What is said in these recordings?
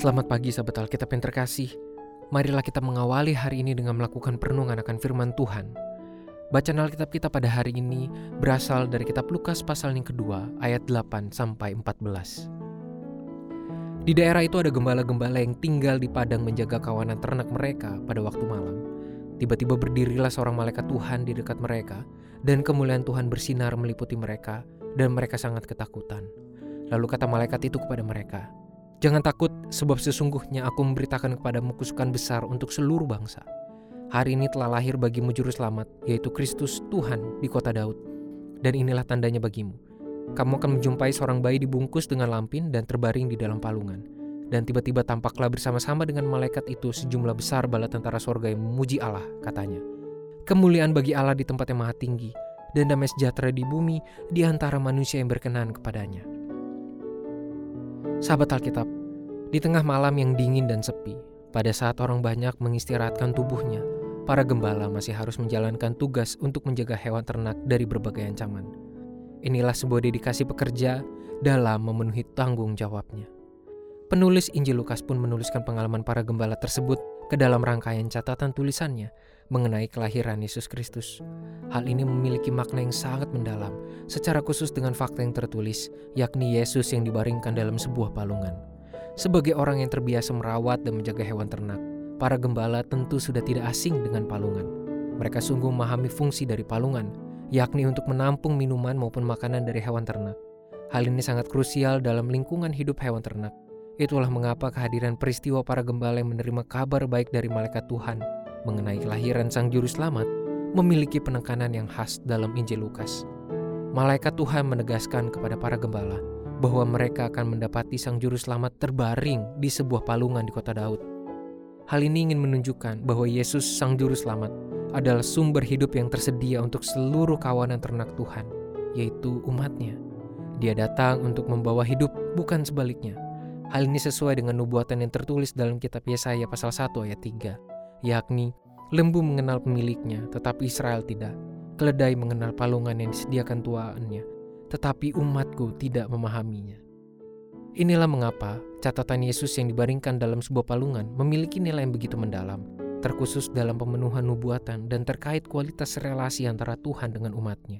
Selamat pagi sahabat Alkitab yang terkasih. Marilah kita mengawali hari ini dengan melakukan perenungan akan firman Tuhan. Bacaan Alkitab kita pada hari ini berasal dari kitab Lukas pasal yang kedua ayat 8 sampai 14. Di daerah itu ada gembala-gembala yang tinggal di padang menjaga kawanan ternak mereka pada waktu malam. Tiba-tiba berdirilah seorang malaikat Tuhan di dekat mereka, dan kemuliaan Tuhan bersinar meliputi mereka, dan mereka sangat ketakutan. Lalu kata malaikat itu kepada mereka, Jangan takut, sebab sesungguhnya aku memberitakan kepadamu kusukan besar untuk seluruh bangsa. Hari ini telah lahir bagimu juru selamat, yaitu Kristus Tuhan di kota Daud. Dan inilah tandanya bagimu. Kamu akan menjumpai seorang bayi dibungkus dengan lampin dan terbaring di dalam palungan. Dan tiba-tiba tampaklah bersama-sama dengan malaikat itu sejumlah besar bala tentara sorga yang memuji Allah, katanya. Kemuliaan bagi Allah di tempat yang maha tinggi, dan damai sejahtera di bumi di antara manusia yang berkenan kepadanya. Sahabat Alkitab, di tengah malam yang dingin dan sepi, pada saat orang banyak mengistirahatkan tubuhnya, para gembala masih harus menjalankan tugas untuk menjaga hewan ternak dari berbagai ancaman. Inilah sebuah dedikasi pekerja dalam memenuhi tanggung jawabnya. Penulis Injil Lukas pun menuliskan pengalaman para gembala tersebut ke dalam rangkaian catatan tulisannya mengenai kelahiran Yesus Kristus. Hal ini memiliki makna yang sangat mendalam, secara khusus dengan fakta yang tertulis, yakni Yesus yang dibaringkan dalam sebuah palungan. Sebagai orang yang terbiasa merawat dan menjaga hewan ternak, para gembala tentu sudah tidak asing dengan palungan. Mereka sungguh memahami fungsi dari palungan, yakni untuk menampung minuman maupun makanan dari hewan ternak. Hal ini sangat krusial dalam lingkungan hidup hewan ternak. Itulah mengapa kehadiran peristiwa para gembala yang menerima kabar baik dari malaikat Tuhan mengenai kelahiran Sang Juru Selamat memiliki penekanan yang khas dalam Injil Lukas. Malaikat Tuhan menegaskan kepada para gembala bahwa mereka akan mendapati Sang Juru Selamat terbaring di sebuah palungan di kota Daud. Hal ini ingin menunjukkan bahwa Yesus Sang Juru Selamat adalah sumber hidup yang tersedia untuk seluruh kawanan ternak Tuhan, yaitu umatnya. Dia datang untuk membawa hidup, bukan sebaliknya. Hal ini sesuai dengan nubuatan yang tertulis dalam kitab Yesaya pasal 1 ayat 3, yakni Lembu mengenal pemiliknya, tetapi Israel tidak. Keledai mengenal palungan yang disediakan tuannya, tetapi umatku tidak memahaminya. Inilah mengapa catatan Yesus yang dibaringkan dalam sebuah palungan memiliki nilai yang begitu mendalam, terkhusus dalam pemenuhan nubuatan dan terkait kualitas relasi antara Tuhan dengan umatnya.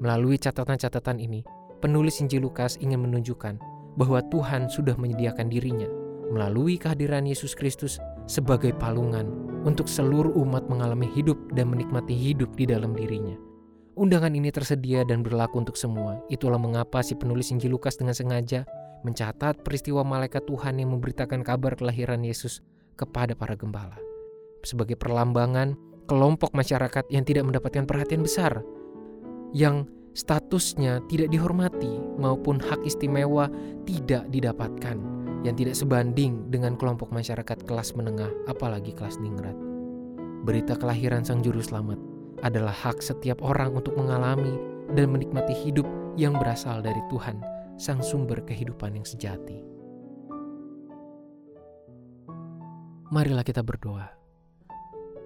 Melalui catatan-catatan ini, penulis Injil Lukas ingin menunjukkan bahwa Tuhan sudah menyediakan dirinya melalui kehadiran Yesus Kristus sebagai palungan untuk seluruh umat mengalami hidup dan menikmati hidup di dalam dirinya. Undangan ini tersedia dan berlaku untuk semua. Itulah mengapa si penulis Injil Lukas dengan sengaja mencatat peristiwa malaikat Tuhan yang memberitakan kabar kelahiran Yesus kepada para gembala. Sebagai perlambangan kelompok masyarakat yang tidak mendapatkan perhatian besar, yang statusnya tidak dihormati maupun hak istimewa tidak didapatkan yang tidak sebanding dengan kelompok masyarakat kelas menengah, apalagi kelas ningrat. Berita kelahiran Sang Juru Selamat adalah hak setiap orang untuk mengalami dan menikmati hidup yang berasal dari Tuhan, Sang Sumber kehidupan yang sejati. Marilah kita berdoa.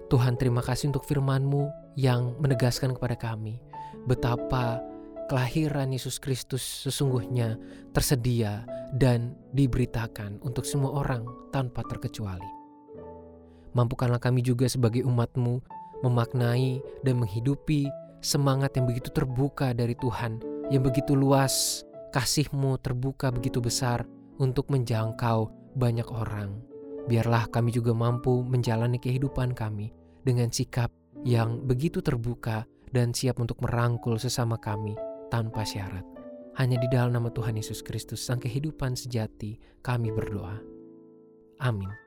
Tuhan terima kasih untuk firman-Mu yang menegaskan kepada kami betapa kelahiran Yesus Kristus sesungguhnya tersedia dan diberitakan untuk semua orang tanpa terkecuali. Mampukanlah kami juga sebagai umat-Mu memaknai dan menghidupi semangat yang begitu terbuka dari Tuhan, yang begitu luas, kasih-Mu terbuka begitu besar untuk menjangkau banyak orang. Biarlah kami juga mampu menjalani kehidupan kami dengan sikap yang begitu terbuka dan siap untuk merangkul sesama kami tanpa syarat. Hanya di dalam nama Tuhan Yesus Kristus, Sang Kehidupan Sejati, kami berdoa. Amin.